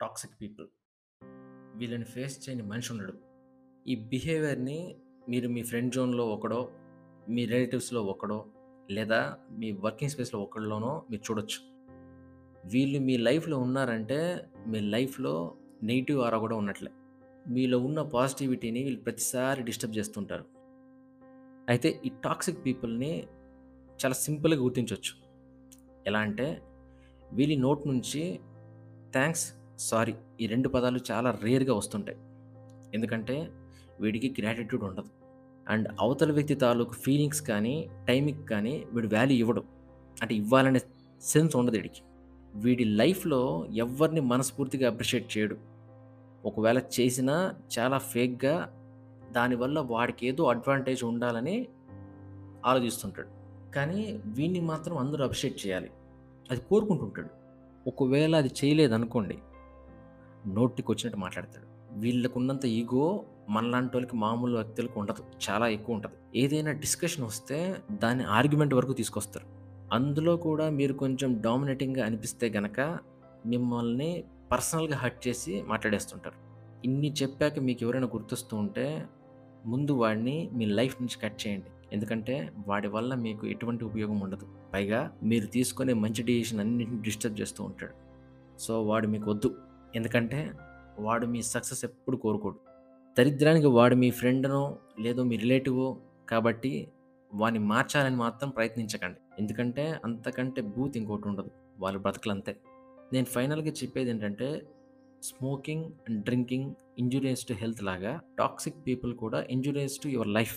Toxic people. వీళ్ళని face చేయని మనిషి ఉండడు. ఈ బిహేవియర్ని మీరు మీ ఫ్రెండ్ జోన్లో ఒకడో మీ రిలేటివ్స్లో ఒకడో లేదా మీ వర్కింగ్ స్పేస్లో ఒకళ్ళలోనో మీరు చూడొచ్చు. వీళ్ళు మీ లైఫ్లో ఉన్నారంటే మీ లైఫ్లో నెగిటివ్ ఆరా కూడా ఉన్నట్లే. మీలో ఉన్న పాజిటివిటీని వీళ్ళు ప్రతిసారి డిస్టర్బ్ చేస్తుంటారు. అయితే ఈ టాక్సిక్ పీపుల్ని చాలా సింపుల్గా గుర్తించవచ్చు ఎలా అంటే వీళ్ళ నోట్ నుంచి థ్యాంక్స్ సారీ ఈ రెండు పదాలు చాలా రేర్గా వస్తుంటాయి. ఎందుకంటే వీడికి గ్రాటిట్యూడ్ ఉండదు. అండ్ అవతల వ్యక్తి తాలూకు ఫీలింగ్స్ కానీ టైమింగ్ కానీ వీడు వాల్యూ ఇవ్వడు. అంటే ఇవ్వాలనే సెన్స్ ఉండదు వీడికి. వీడి లైఫ్లో ఎవరిని మనస్ఫూర్తిగా అప్రిషియేట్ చేయడు. ఒకవేళ చేసినా చాలా ఫేక్గా దానివల్ల వాడికి ఏదో అడ్వాంటేజ్ ఉండాలని ఆలోచిస్తుంటాడు. కానీ వీడిని మాత్రం అందరూ అప్రిషియేట్ చేయాలి. అది కోరుకుంటుంటాడు. ఒకవేళ అది చేయలేదనుకోండి నోటికి వచ్చినట్టు మాట్లాడతాడు. వీళ్ళకు ఉన్నంత ఈగో మనలాంటి వాళ్ళకి మామూలు వ్యక్తులకు ఉండదు. చాలా ఎక్కువ ఉంటుంది. ఏదైనా డిస్కషన్ వస్తే దాన్ని ఆర్గ్యుమెంట్ వరకు తీసుకొస్తారు. అందులో కూడా మీరు కొంచెం డామినేటింగ్గా అనిపిస్తే గనక మిమ్మల్ని పర్సనల్గా హర్ట్ చేసి మాట్లాడేస్తుంటారు. ఇన్ని చెప్పాక మీకు ఎవరైనా గుర్తొస్తూ ఉంటే ముందు వాడిని మీ లైఫ్ నుంచి కట్ చేయండి. ఎందుకంటే వాడి వల్ల మీకు ఎటువంటి ఉపయోగం ఉండదు. పైగా మీరు తీసుకునే మంచి డిసిషన్ అన్నింటిని డిస్టర్బ్ చేస్తూ ఉంటాడు. సో వాడు మీకు వద్దు. ఎందుకంటే వాడు మీ సక్సెస్ ఎప్పుడు కోరుకోడు. దరిద్రానికి వాడు మీ ఫ్రెండ్నో లేదో మీ రిలేటివ్ కాబట్టి వాడిని మార్చాలని మాత్రం ప్రయత్నించకండి. ఎందుకంటే అంతకంటే బూత్ ఇంకోటి ఉండదు. వాళ్ళ బ్రతుకులు అంతే నేను ఫైనల్గా చెప్పేది ఏంటంటే smoking and drinking injurious to health లాగా టాక్సిక్ పీపుల్ కూడా ఇంజురియస్ టు యువర్ లైఫ్.